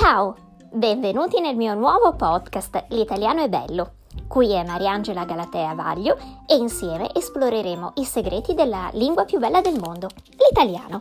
Ciao, benvenuti nel mio nuovo podcast L'italiano è bello. Qui è Mariangela Galatea Vaglio e insieme esploreremo i segreti della lingua più bella del mondo, l'italiano.